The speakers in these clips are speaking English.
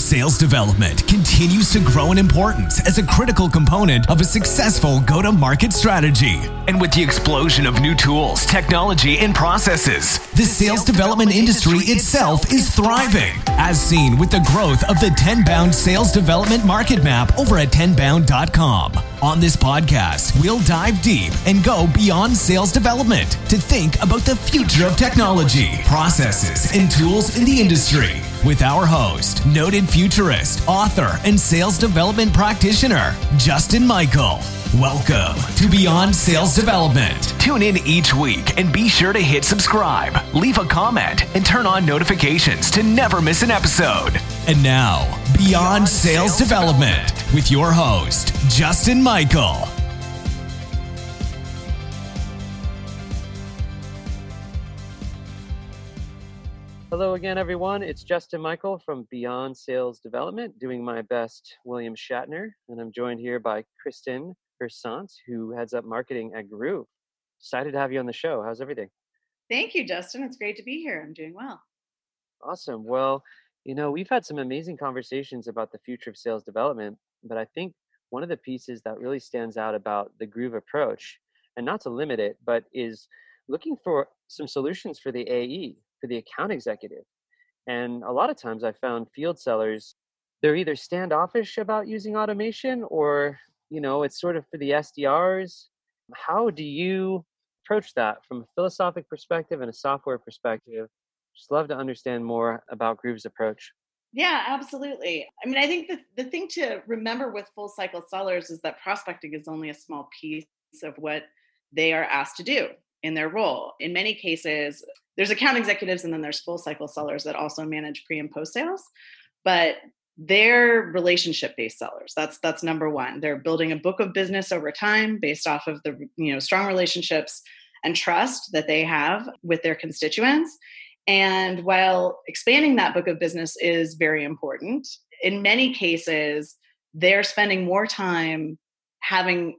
Sales development continues to grow in importance as a critical component of a successful go to market strategy. And with the explosion of new tools, technology, and processes, the sales development industry itself is thriving, as seen with the growth of the 10 bound sales development market map over at 10bound.com. On this podcast, we'll dive deep and go beyond sales development to think about the future of technology, processes, and tools in the industry with our host, noted futurist, author, and sales development practitioner, Justin Michael. Welcome to Beyond Sales Development. Tune in each week and be sure to hit subscribe, leave a comment, and turn on notifications to never miss an episode. And now, Beyond Sales Development with your host, Justin Michael. Hello again, everyone. It's Justin Michael from Beyond Sales Development, doing my best William Shatner, and I'm joined here by Kristin Hersant, who heads up marketing at Groove. Excited to have you on the show. How's everything? Thank you, Justin. It's great to be here. I'm doing well. Awesome. Well, you know, we've had some amazing conversations about the future of sales development, but I think one of the pieces that really stands out about the Groove approach, and not to limit it, but is looking for some solutions for the AE, for the account executive. And a lot of times I found field sellers, they're either standoffish about using automation or, you know, it's sort of for the SDRs. How do you approach that from a philosophic perspective and a software perspective? Just love to understand more about Groove's approach. Yeah, absolutely. I mean, I think the, the thing to remember with full cycle sellers is that prospecting is only a small piece of what they are asked to do in their role. In many cases, there's account executives and then there's full cycle sellers that also manage pre and post sales, but they're relationship based sellers. That's that's number 1. They're building a book of business over time based off of the you know strong relationships and trust that they have with their constituents. And while expanding that book of business is very important, in many cases they're spending more time having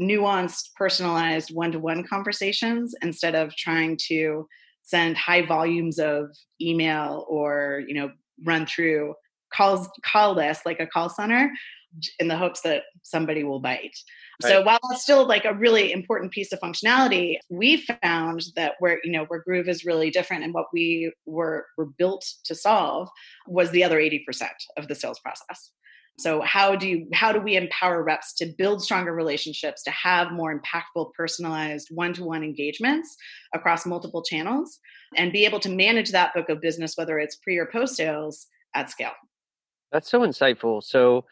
nuanced, personalized one to one conversations instead of trying to send high volumes of email or, you know, run through calls, call lists like a call center in the hopes that somebody will bite. Right. So while it's still like a really important piece of functionality, we found that where you know where Groove is really different and what we were were built to solve was the other 80% of the sales process. So how do you how do we empower reps to build stronger relationships, to have more impactful personalized one-to-one engagements across multiple channels and be able to manage that book of business whether it's pre or post sales at scale. That's so insightful. So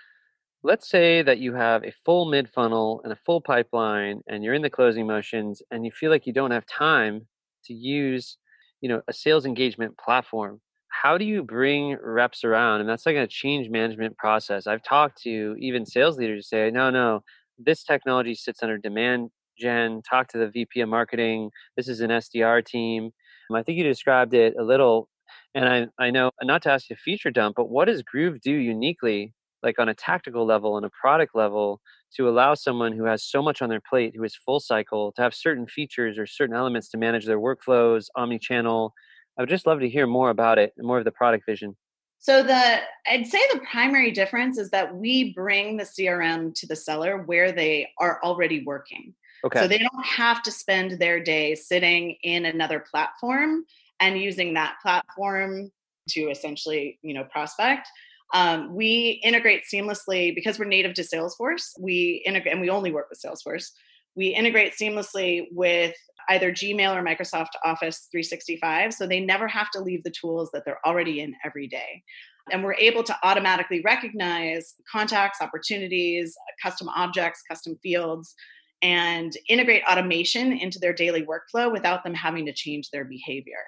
let's say that you have a full mid funnel and a full pipeline and you're in the closing motions and you feel like you don't have time to use, you know, a sales engagement platform how do you bring reps around? And that's like a change management process. I've talked to even sales leaders say no no this technology sits under demand gen. Talk to the vp of marketing. This is an sdr team. Um, i think you described it a little and i, I know not to ask you a feature dump but what does groove do uniquely like on a tactical level and a product level to allow someone who has so much on their plate who is full cycle to have certain features or certain elements to manage their workflows omni-channel I would just love to hear more about it, more of the product vision. So the I'd say the primary difference is that we bring the CRM to the seller where they are already working. Okay. So they don't have to spend their day sitting in another platform and using that platform to essentially, you know, prospect. Um, we integrate seamlessly because we're native to Salesforce. We integrate, and we only work with Salesforce. We integrate seamlessly with either Gmail or Microsoft Office 365. So they never have to leave the tools that they're already in every day. And we're able to automatically recognize contacts, opportunities, custom objects, custom fields, and integrate automation into their daily workflow without them having to change their behavior.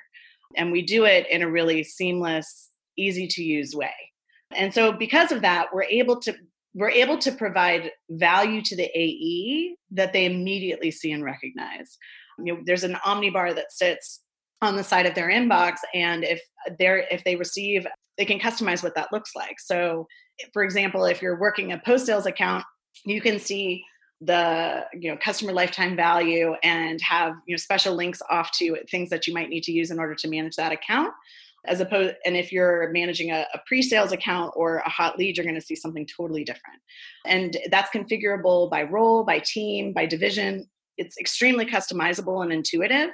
And we do it in a really seamless, easy to use way. And so because of that, we're able to we're able to provide value to the AE that they immediately see and recognize you know, there's an omnibar that sits on the side of their inbox and if they're if they receive they can customize what that looks like. So for example if you're working a post sales account you can see the you know customer lifetime value and have you know special links off to things that you might need to use in order to manage that account as opposed and if you're managing a, a, pre-sales account or a hot lead you're going to see something totally different. And that's configurable by role by team by division it's extremely customizable and intuitive.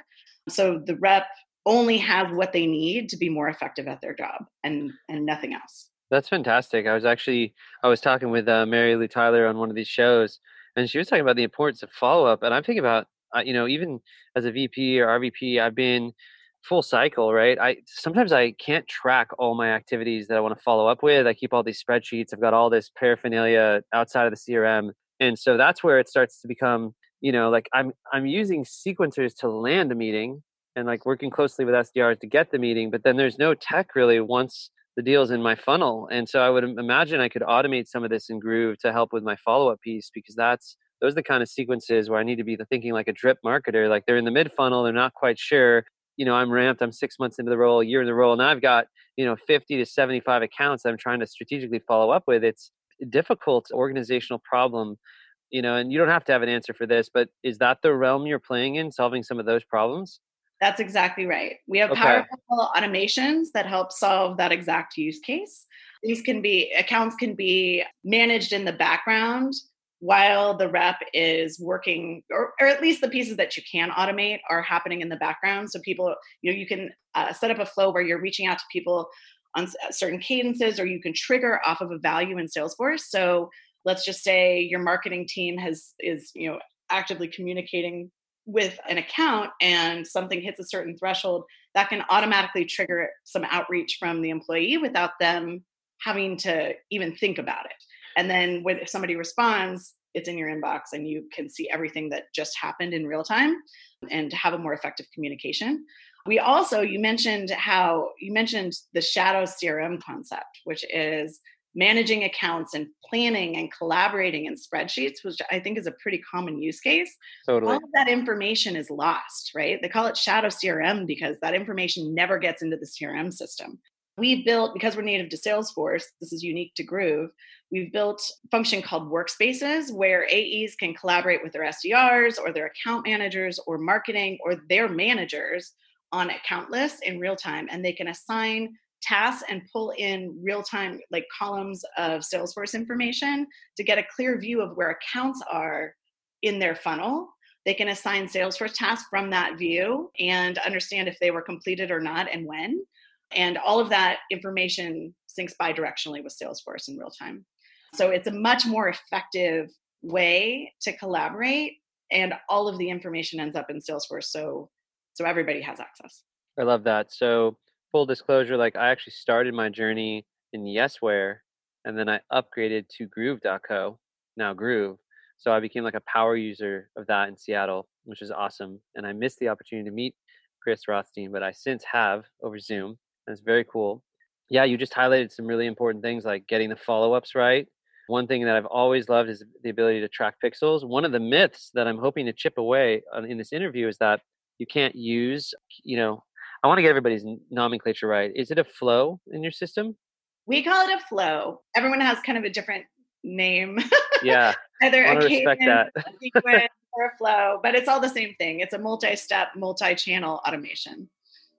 So the rep only have what they need to be more effective at their job and and nothing else. That's fantastic. I was actually i was talking with uh, mary lou tyler on one of these shows and she was talking about the importance of follow-up and i'm thinking about uh, you know even as a vp or rvp i've been full cycle right? I sometimes i can't track all my activities that i want to follow up with. I keep all these spreadsheets. I've got all this paraphernalia outside of the crm and so that's where it starts to become you know like i'm i'm using sequencers to land a meeting and like working closely with SDRs to get the meeting, but then there's no tech really once the deal's in my funnel. And so I would imagine I could automate some of this in Groove to help with my follow up piece because that's those are the kind of sequences where I need to be thinking like a drip marketer. Like they're in the mid funnel, they're not quite sure. You know, I'm ramped. I'm six months into the role, a year in the role, and I've got you know 50 to 75 accounts I'm trying to strategically follow up with. It's a difficult organizational problem you know and you don't have to have an answer for this but is that the realm you're playing in solving some of those problems that's exactly right. We have okay. powerful automations that help solve that exact use case. These can be accounts can be managed in the background while the rep is working or, or at least the pieces that you can automate are happening in the background so people you know you can uh, set up a flow where you're reaching out to people on certain cadences or you can trigger off of a value in salesforce so let's just say your marketing team has is you know actively communicating with an account and something hits a certain threshold, that can automatically trigger some outreach from the employee without them having to even think about it. And then when if somebody responds, it's in your inbox and you can see everything that just happened in real time and have a more effective communication. We also, you mentioned how you mentioned the shadow CRM concept, which is managing accounts and planning and collaborating in spreadsheets, which I think is a pretty common use case. Totally. All of that information is lost, right? They call it shadow CRM because that information never gets into the CRM system. We built, because we're native to Salesforce, this is unique to Groove, we've built a function called workspaces where AEs can collaborate with their SDRs or their account managers or marketing or their managers on account lists in real time and they can assign tasks and pull in real time like columns of Salesforce information to get a clear view of where accounts are in their funnel. They can assign Salesforce tasks from that view and understand if they were completed or not and when. And all of that information syncs bidirectionally with Salesforce in real time. So it's a much more effective way to collaborate and all of the information ends up in Salesforce so so everybody has access. I love that. So full disclosure, like I actually started my journey in Yesware and then I upgraded to Groove.co, now Groove. So I became like a power user of that in Seattle, which is awesome. And I missed the opportunity to meet Chris Rothstein, but I since have over Zoom. And it's very cool. Yeah, you just highlighted some really important things like getting the follow ups right. One thing that I've always loved is the ability to track pixels. One of the myths that I'm hoping to chip away in this interview is that you can't use, you know, I want to get everybody's nomenclature right. Is it a flow in your system? We call it a flow. Everyone has kind of a different name. Yeah. Either a respect that. a sequence, or a flow, but it's all the same thing. It's a multi-step, multi-channel automation.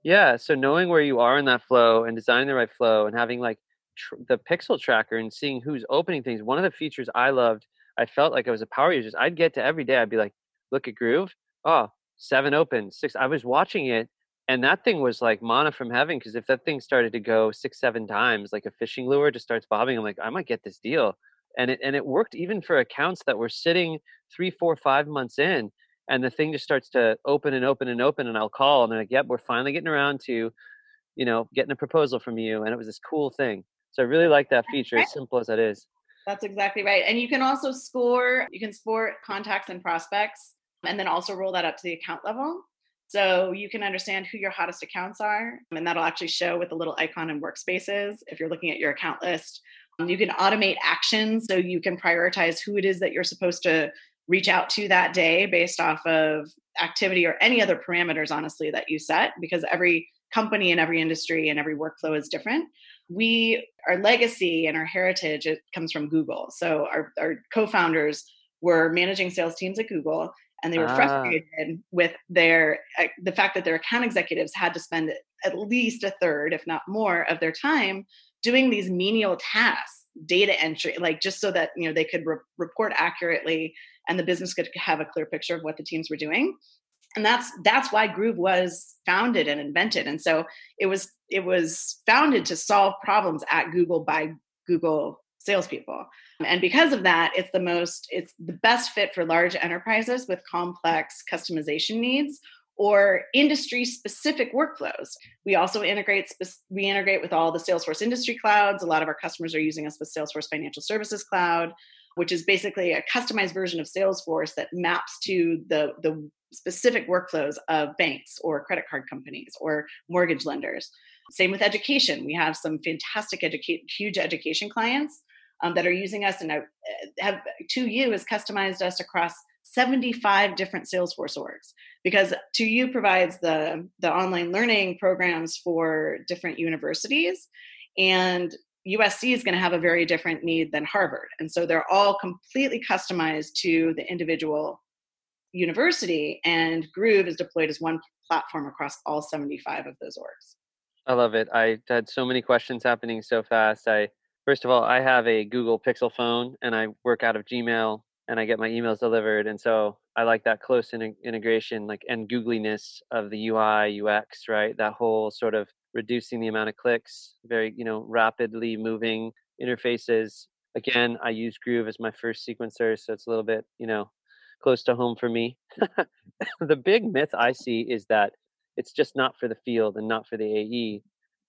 Yeah. So knowing where you are in that flow and designing the right flow and having like tr- the pixel tracker and seeing who's opening things. One of the features I loved, I felt like I was a power user. I'd get to every day. I'd be like, look at Groove. Oh, seven open, six. I was watching it and that thing was like mana from heaven because if that thing started to go six seven times like a fishing lure just starts bobbing i'm like i might get this deal. And it and it worked even for accounts that were sitting three four five months in and the thing just starts to open and open and open and i'll call and they're like yep we're finally getting around to you know getting a proposal from you and it was this cool thing. So i really like that feature as simple as that is. That's exactly right and you can also score you can score contacts and prospects and then also roll that up to the account level so you can understand who your hottest accounts are, and that'll actually show with the little icon in workspaces if you're looking at your account list. Um, you can automate actions so you can prioritize who it is that you're supposed to reach out to that day based off of activity or any other parameters, honestly, that you set, because every company and every industry and every workflow is different. We, our legacy and our heritage, it comes from Google. So our, our co founders were managing sales teams at Google and they were ah. frustrated with their uh, the fact that their account executives had to spend at least a third if not more of their time doing these menial tasks data entry like just so that you know they could re- report accurately and the business could have a clear picture of what the teams were doing. And that's that's why groove was founded and invented. And so it was it was founded to solve problems at google by google salespeople and because of that it's the most it's the best fit for large enterprises with complex customization needs or industry specific workflows. We also integrate we integrate with all the Salesforce industry clouds. A lot of our customers are using us with Salesforce Financial Services Cloud, which is basically a customized version of Salesforce that maps to the the specific workflows of banks or credit card companies or mortgage lenders. Same with education. We have some fantastic educate huge education clients um, that are using us and have 2U has customized us across 75 different Salesforce orgs because 2U provides the, the online learning programs for different universities. And USC is going to have a very different need than Harvard. And so they're all completely customized to the individual university. And Groove is deployed as one platform across all 75 of those orgs. I love it. I had so many questions happening so fast. I first of all, I have a Google Pixel phone and I work out of Gmail and I get my emails delivered. And so I like that close in- integration, like and googliness of the UI UX, right? That whole sort of reducing the amount of clicks, very you know rapidly moving interfaces. Again, I use Groove as my first sequencer, so it's a little bit you know close to home for me. the big myth I see is that it's just not for the field and not for the AE,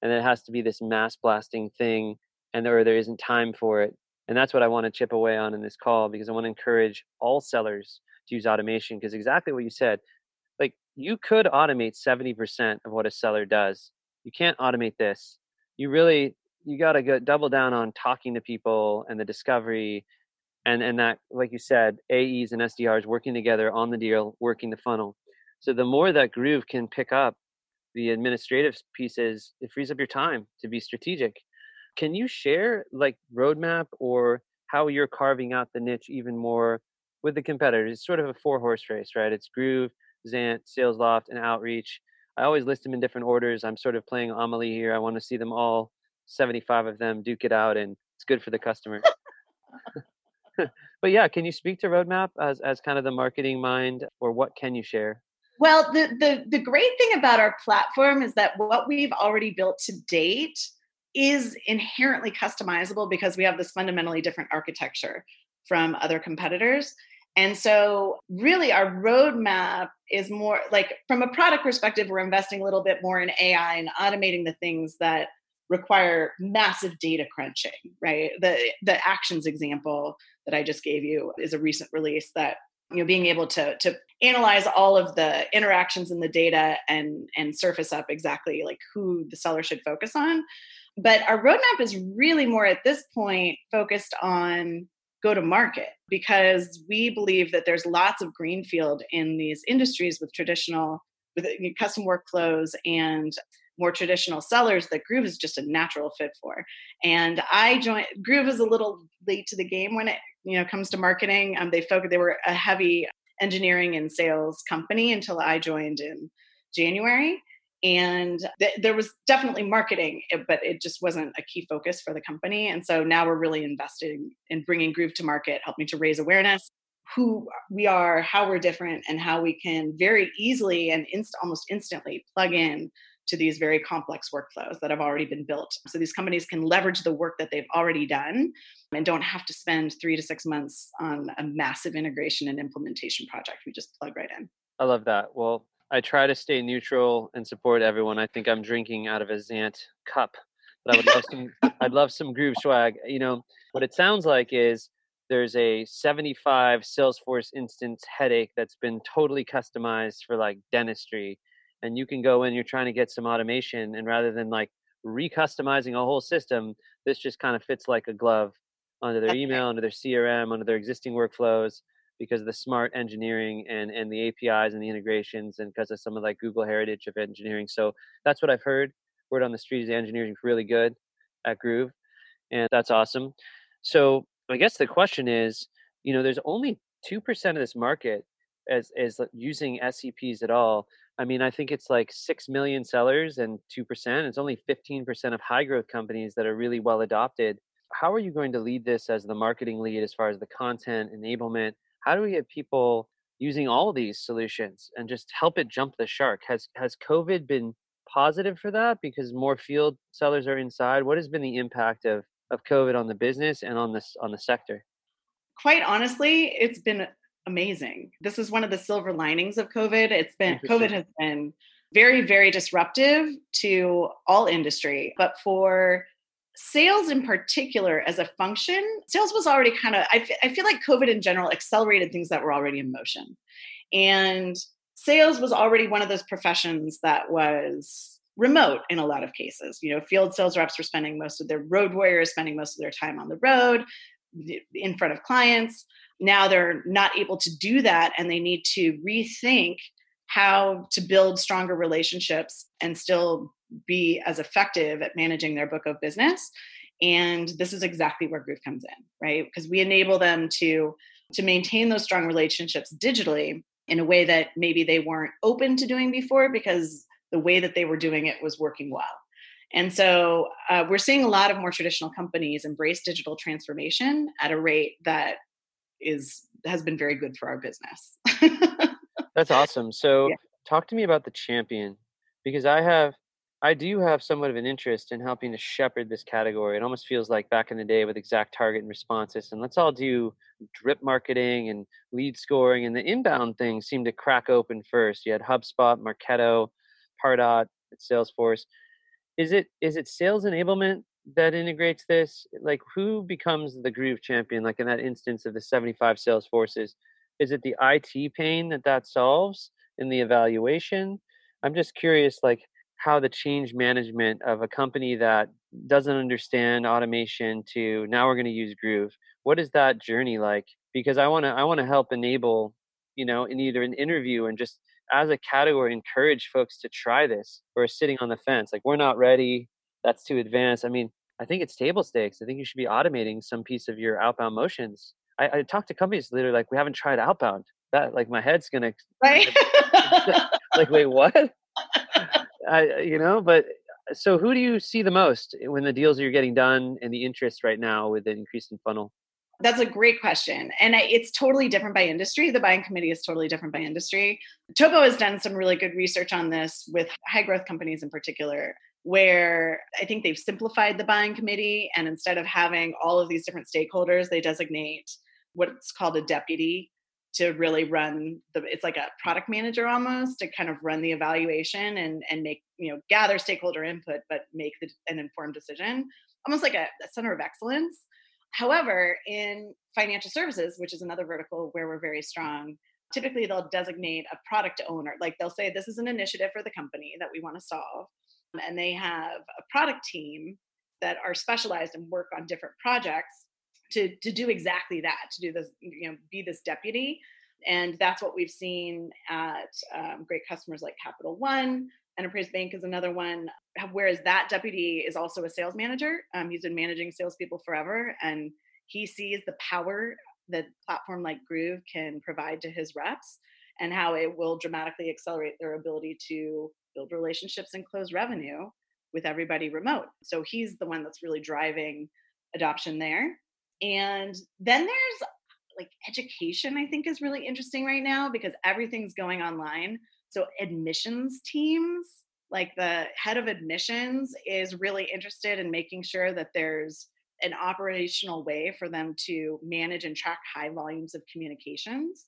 and it has to be this mass blasting thing, and or there isn't time for it and that's what I want to chip away on in this call because I want to encourage all sellers to use automation because exactly what you said. Like you could automate 70% of what a seller does. You can't automate this. You really you got to go double down on talking to people and the discovery and and that like you said AEs and SDRs working together on the deal, working the funnel. So the more that Groove can pick up the administrative pieces, it frees up your time to be strategic can you share like roadmap or how you're carving out the niche even more with the competitors? It's sort of a four horse race, right? It's Groove, XANT, SalesLoft, and Outreach. I always list them in different orders. I'm sort of playing Amelie here. I want to see them all, 75 of them, duke it out, and it's good for the customer. but yeah, can you speak to roadmap as, as kind of the marketing mind, or what can you share? Well, the, the the great thing about our platform is that what we've already built to date is inherently customizable because we have this fundamentally different architecture from other competitors. And so, really, our roadmap is more like from a product perspective, we're investing a little bit more in AI and automating the things that require massive data crunching, right? The the actions example that I just gave you is a recent release that you know being able to to analyze all of the interactions in the data and and surface up exactly like who the seller should focus on but our roadmap is really more at this point focused on go to market because we believe that there's lots of greenfield in these industries with traditional with custom workflows and more traditional sellers that Groove is just a natural fit for. And I joined Groove is a little late to the game when it you know comes to marketing. Um, they focus they were a heavy engineering and sales company until I joined in January and th- there was definitely marketing eh, but it just wasn't a key focus for the company. And so now we're really investing in bringing groove to market helping to raise awareness who we are how we're different and how we can very easily and inst- almost instantly plug in to these very complex workflows that have already been built. So these companies can leverage the work that they've already done and don't have to spend three to six months on a massive integration and implementation project we just plug right in. I love that. Well I try to stay neutral and support everyone. I think I'm drinking out of a XANT cup, but I would love some. I'd love some groove swag. You know what it sounds like is there's a 75 Salesforce instance headache that's been totally customized for like dentistry, and you can go in. You're trying to get some automation, and rather than like recustomizing a whole system, this just kind of fits like a glove onto their email, onto their CRM, onto their existing workflows because of the smart engineering and and the APIs and the integrations and because of some of like Google heritage of engineering. So that's what I've heard. Word on the street is engineering is really good at Groove, and that's awesome. So I guess the question is, you know, there's only two percent of this market as as using SEPs at all. I mean, I think it's like six million sellers and two percent. It's only fifteen percent of high growth companies that are really well adopted. How are you going to lead this as the marketing lead as far as the content enablement? How do we get people using all these solutions and just help it jump the shark? Has has COVID been positive for that because more field sellers are inside? What has been the impact of of COVID on the business and on this on the sector? Quite honestly, it's been amazing. This is one of the silver linings of COVID. It's been COVID has been very very disruptive to all industry, but for sales in particular as a function sales was already kind of I, f- I feel like covid in general accelerated things that were already in motion and sales was already one of those professions that was remote in a lot of cases. You know, field sales reps were spending most of their road warriors spending most of their time on the road in front of clients. Now they're not able to do that and they need to rethink how to build stronger relationships and still be as effective at managing their book of business. And this is exactly where Groove comes in, right? Because we enable them to to maintain those strong relationships digitally in a way that maybe they weren't open to doing before because the way that they were doing it was working well. And so uh, we're seeing a lot of more traditional companies embrace digital transformation at a rate that is has been very good for our business. That's awesome. So yeah. talk to me about the champion because I have I do have somewhat of an interest in helping to shepherd this category. It almost feels like back in the day with ExactTarget and Responsys. And let's all do drip marketing and lead scoring. And the inbound things seemed to crack open first. You had HubSpot, Marketo, Pardot, Salesforce. Is it is it sales enablement that integrates this? Like who becomes the groove champion? Like in that instance of the 75 sales forces, is it the IT pain that that solves in the evaluation? I'm just curious, like how the change management of a company that doesn't understand automation to now we're going to use groove. What is that journey like? Because i want to i want to help enable you know in either an interview and just as a category encourage folks to try this or sitting on the fence like we're not ready. That's too advanced. I mean i think it's table stakes. I think you should be automating some piece of your outbound motions i, I talk to companies that are like we haven't tried outbound that like my head's gonna right like wait what I, you know, but uh, so who do you see the most when the deals you're getting done and the interest right now with the increase in funnel? That's a great question. And it's totally different by industry. The buying committee is totally different by industry. Topo has done some really good research on this with high growth companies in particular, where I think they've simplified the buying committee. And instead of having all of these different stakeholders, they designate what's called a deputy to really run the it's like a product manager almost to kind of run the evaluation and and make you know gather stakeholder input but make the, an informed decision almost like a, a center of excellence. However in financial services which is another vertical where we're very strong typically they'll designate a product owner like they'll say this is an initiative for the company that we want to solve and they have a product team that are specialized and work on different projects to to do exactly that to do this you know be this deputy. And that's what we've seen at um, great customers like capital one. Enterprise bank is another one. Whereas that deputy is also a sales manager um, he's been managing salespeople forever and he sees the power that platform like groove can provide to his reps and how it will dramatically accelerate their ability to build relationships and close revenue with everybody remote. So he's the one that's really driving adoption there and then there's like education, I think is really interesting right now because everything's going online. So admissions teams, like the head of admissions, is really interested in making sure that there's an operational way for them to manage and track high volumes of communications.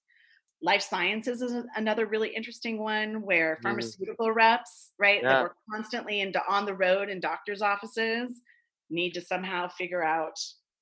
Life sciences is another really interesting one where pharmaceutical mm. reps, right, yeah. that work constantly into on the road in doctors' offices need to somehow figure out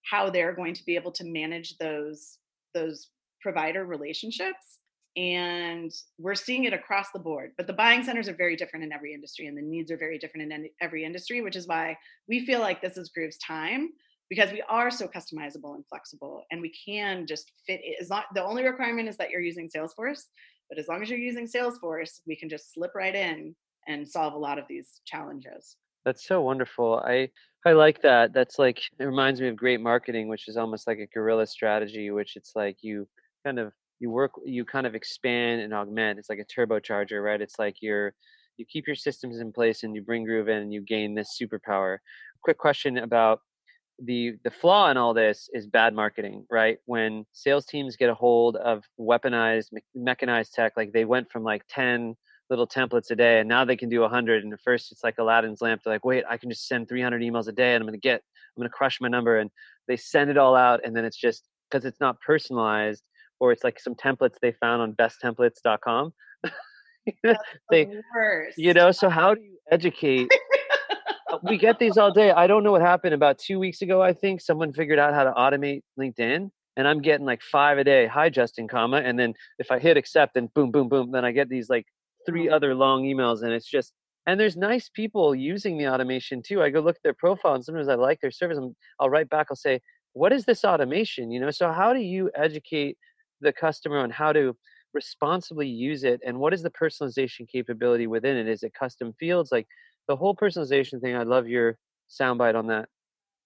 how they're going to be able to manage those those provider relationships and we're seeing it across the board but the buying centers are very different in every industry and the needs are very different in every industry which is why we feel like this is groove's time because we are so customizable and flexible and we can just fit it long the only requirement is that you're using salesforce but as long as you're using salesforce we can just slip right in and solve a lot of these challenges that's so wonderful. I I like that. That's like it reminds me of great marketing, which is almost like a guerrilla strategy, which it's like you kind of you work you kind of expand and augment it's like a turbocharger right it's like you're you keep your systems in place and you bring groove in and you gain this superpower quick question about the the flaw in all this is bad marketing right when sales teams get a hold of weaponized mechanized tech like they went from like 10 little templates a day and now they can do 100 and at first it's like aladdin's lamp they're like wait i can just send 300 emails a day and i'm going to get i'm going to crush my number and they send it all out and then it's just because it's not personalized or it's like some templates they found on besttemplates.com they the you know so how do you educate uh, we get these all day. I don't know what happened about two weeks ago i think someone figured out how to automate linkedin and i'm getting like five a day hi justin comma and then if i hit accept and boom boom boom then i get these like three oh. other long emails and it's just and there's nice people using the automation too i go look at their profile and sometimes i like their service and i'll write back i'll say what is this automation? You know so how do you educate the customer on how to responsibly use it and what is the personalization capability within it? Is it custom fields? Like the whole personalization thing i love your soundbite on that.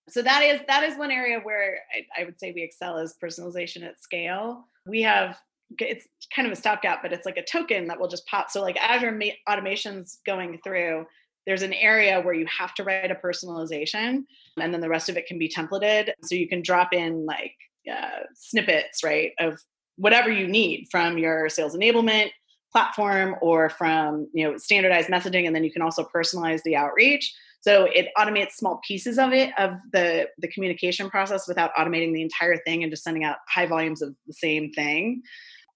So that is that is one area where I, I would say we excel is personalization at scale. We have it's kind of a stopgap but it's like a token that will just pop. So like azure ma- automations going through there's an area where you have to write a personalization and then the rest of it can be templated. So you can drop in like uh, snippets right of whatever you need from your sales enablement platform or from you know standardized messaging and then you can also personalize the outreach. So it automates small pieces of it of the the communication process without automating the entire thing and just sending out high volumes of the same thing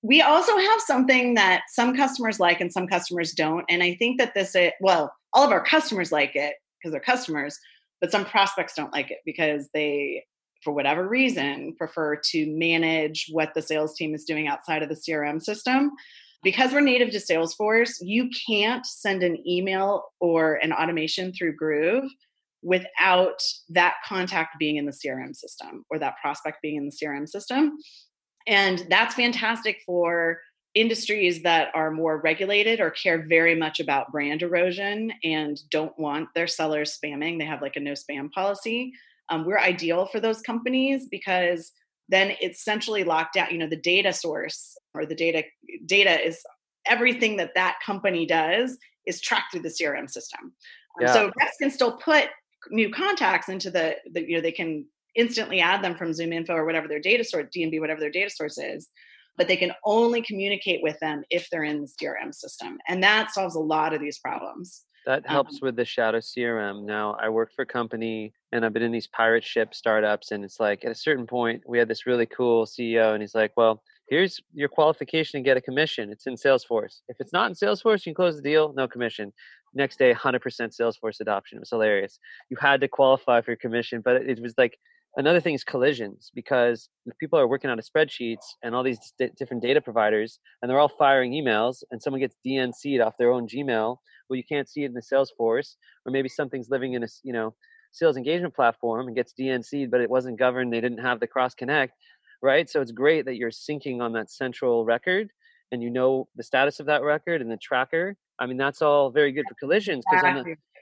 we also have something that some customers like and some customers don't and i think that this is well all of our customers like it because they're customers but some prospects don't like it because they for whatever reason, prefer to manage what the sales team is doing outside of the CRM system. Because we're native to Salesforce, you can't send an email or an automation through Groove without that contact being in the CRM system or that prospect being in the CRM system. And that's fantastic for industries that are more regulated or care very much about brand erosion and don't want their sellers spamming. They have like a no spam policy um, we're ideal for those companies because then it's centrally locked down you know the data source or the data data is everything that that company does is tracked through the crm system um, yeah. so reps can still put new contacts into the, the you know they can instantly add them from ZoomInfo or whatever their data source dnb whatever their data source is but they can only communicate with them if they're in this crm system and that solves a lot of these problems that helps um, with the shadow CRM. Now, I work for a company and I've been in these pirate ship startups, and it's like at a certain point, we had this really cool CEO, and he's like, Well, here's your qualification to get a commission. It's in Salesforce. If it's not in Salesforce, you can close the deal, no commission. Next day, 100% Salesforce adoption. It was hilarious. You had to qualify for your commission, but it was like another thing is collisions because people are working on a spreadsheets and all these different data providers and they're all firing emails and someone gets DNC'd off their own Gmail well you can't see it in the salesforce or maybe something's living in a you know sales engagement platform and gets dnc'd but it wasn't governed they didn't have the cross connect right? So it's great that you're syncing on that central record and you know the status of that record and the tracker. I mean that's all very good for collisions because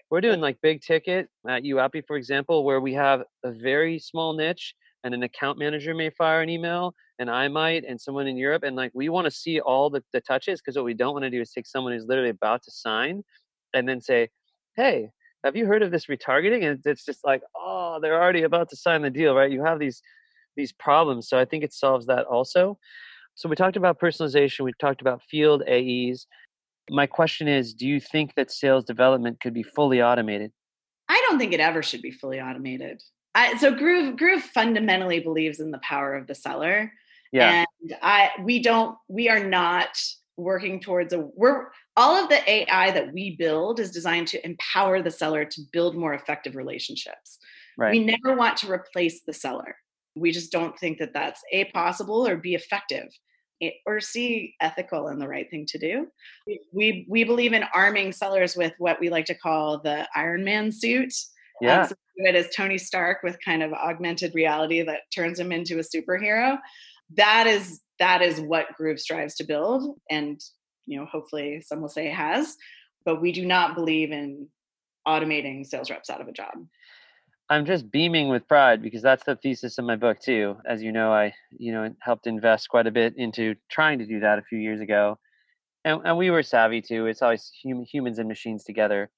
we're doing like big ticket at uapi for example where we have a very small niche and an account manager may fire an email and I might and someone in Europe and like we want to see all the, the touches because what we don't want to do is take someone who's literally about to sign and then say, Hey, have you heard of this retargeting? And it's just like, oh, they're already about to sign the deal, right? You have these these problems. So I think it solves that also. So we talked about personalization, we talked about field AEs. My question is, do you think that sales development could be fully automated? I don't think it ever should be fully automated. I, so Groove Groove fundamentally believes in the power of the seller. Yeah. And I we don't we are not working towards a we're all of the AI that we build is designed to empower the seller to build more effective relationships. Right. We never want to replace the seller. We just don't think that that's a possible or be effective or see ethical and the right thing to do. We we believe in arming sellers with what we like to call the Iron Man suit. Yeah. Um, so it is Tony Stark with kind of augmented reality that turns him into a superhero. That is that is what Groove strives to build, and you know, hopefully, some will say has. But we do not believe in automating sales reps out of a job. I'm just beaming with pride because that's the thesis of my book too. As you know, I you know helped invest quite a bit into trying to do that a few years ago, and and we were savvy too. It's always hum, humans and machines together,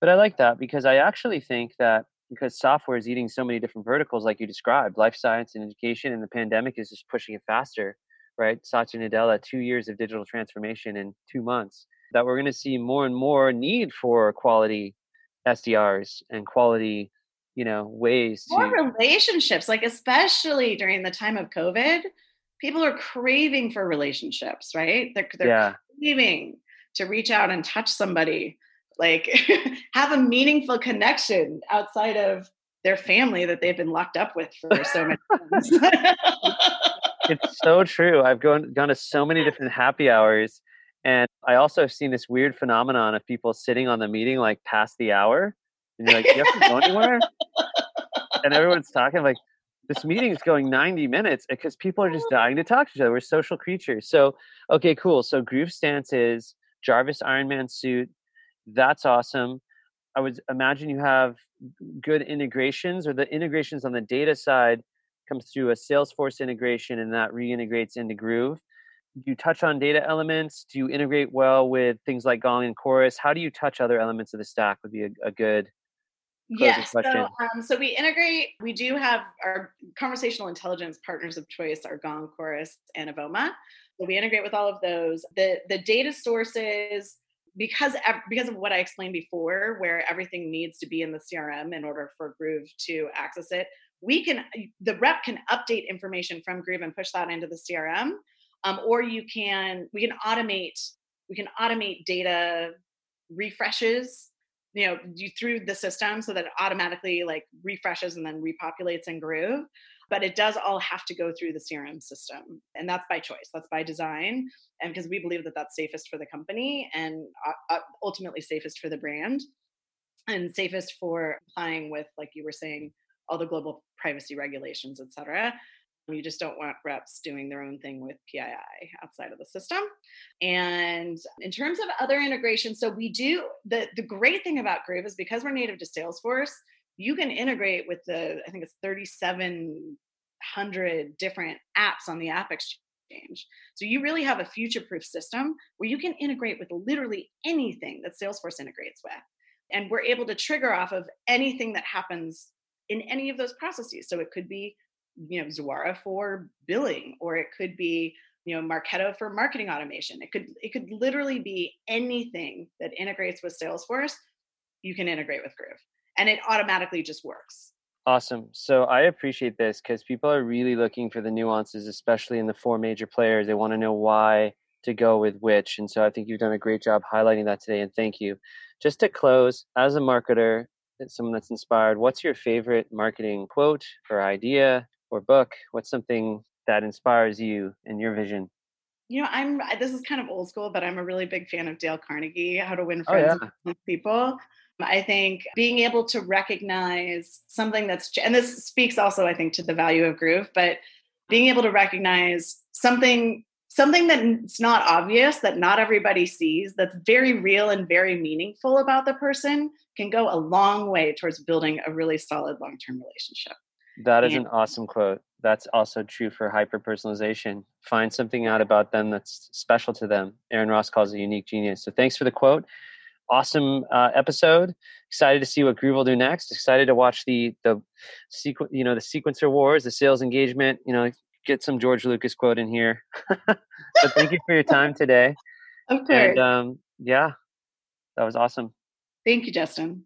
but I like that because I actually think that because software is eating so many different verticals, like you described, life science and education, and the pandemic is just pushing it faster, right? Satya Nadella, two years of digital transformation in two months. That we're going to see more and more need for quality SDRs and quality you know ways more to relationships like especially during the time of covid people are craving for relationships right? They're, they're yeah. craving to reach out and touch somebody like have a meaningful connection outside of their family that they've been locked up with for so many times it's so true. I've gone, gone to so many different happy hours and i also have seen this weird phenomenon of people sitting on the meeting like past the hour and you're like, you have to go anywhere? and everyone's talking like, this meeting is going 90 minutes because people are just oh. dying to talk to each other. We're social creatures. So, okay, cool. So Groove Stance is Jarvis Ironman suit. That's awesome. I would imagine you have good integrations or the integrations on the data side comes through a Salesforce integration and that reintegrates into Groove. Do you touch on data elements? Do you integrate well with things like Gong and Chorus? How do you touch other elements of the stack would be a, a good Yes. So, um, so we integrate, we do have our conversational intelligence partners of choice are Gong, Chorus, and Avoma. So we integrate with all of those. The the data sources, because because of what I explained before, where everything needs to be in the CRM in order for Groove to access it, we can the rep can update information from Groove and push that into the CRM, um, or you can we can automate we can automate data refreshes you know you through the system so that it automatically like refreshes and then repopulates in groove but it does all have to go through the crm system and that's by choice that's by design and because we believe that that's safest for the company and uh, uh, ultimately safest for the brand and safest for complying with like you were saying all the global privacy regulations et cetera you just don't want reps doing their own thing with PII outside of the system. And in terms of other integrations, so we do the the great thing about Groove is because we're native to Salesforce, you can integrate with the I think it's 3700 different apps on the app exchange. So you really have a future-proof system where you can integrate with literally anything that Salesforce integrates with. And we're able to trigger off of anything that happens in any of those processes. So it could be you know Zuora for billing, or it could be you know Marketo for marketing automation. It could it could literally be anything that integrates with Salesforce. You can integrate with Groove, and it automatically just works. Awesome. So I appreciate this because people are really looking for the nuances, especially in the four major players. They want to know why to go with which. And so I think you've done a great job highlighting that today. And thank you. Just to close, as a marketer, someone that's inspired, what's your favorite marketing quote or idea or book? What's something that inspires you in your vision? You know, I'm this is kind of old school, but I'm a really big fan of Dale Carnegie, How to Win oh, Friends oh, yeah. People. I think being able to recognize something that's, and this speaks also, I think, to the value of groove, but being able to recognize something something that's not obvious that not everybody sees that's very real and very meaningful about the person can go a long way towards building a really solid long-term relationship that is an awesome quote. That's also true for hyper personalization. Find something out about them that's special to them. Aaron Ross calls it unique genius. So thanks for the quote. Awesome uh, episode. Excited to see what Groove will do next. Excited to watch the the sequ- you know the sequencer wars, the sales engagement. You know, get some George Lucas quote in here. so thank you for your time today. Of course. And, um, yeah, that was awesome. Thank you, Justin.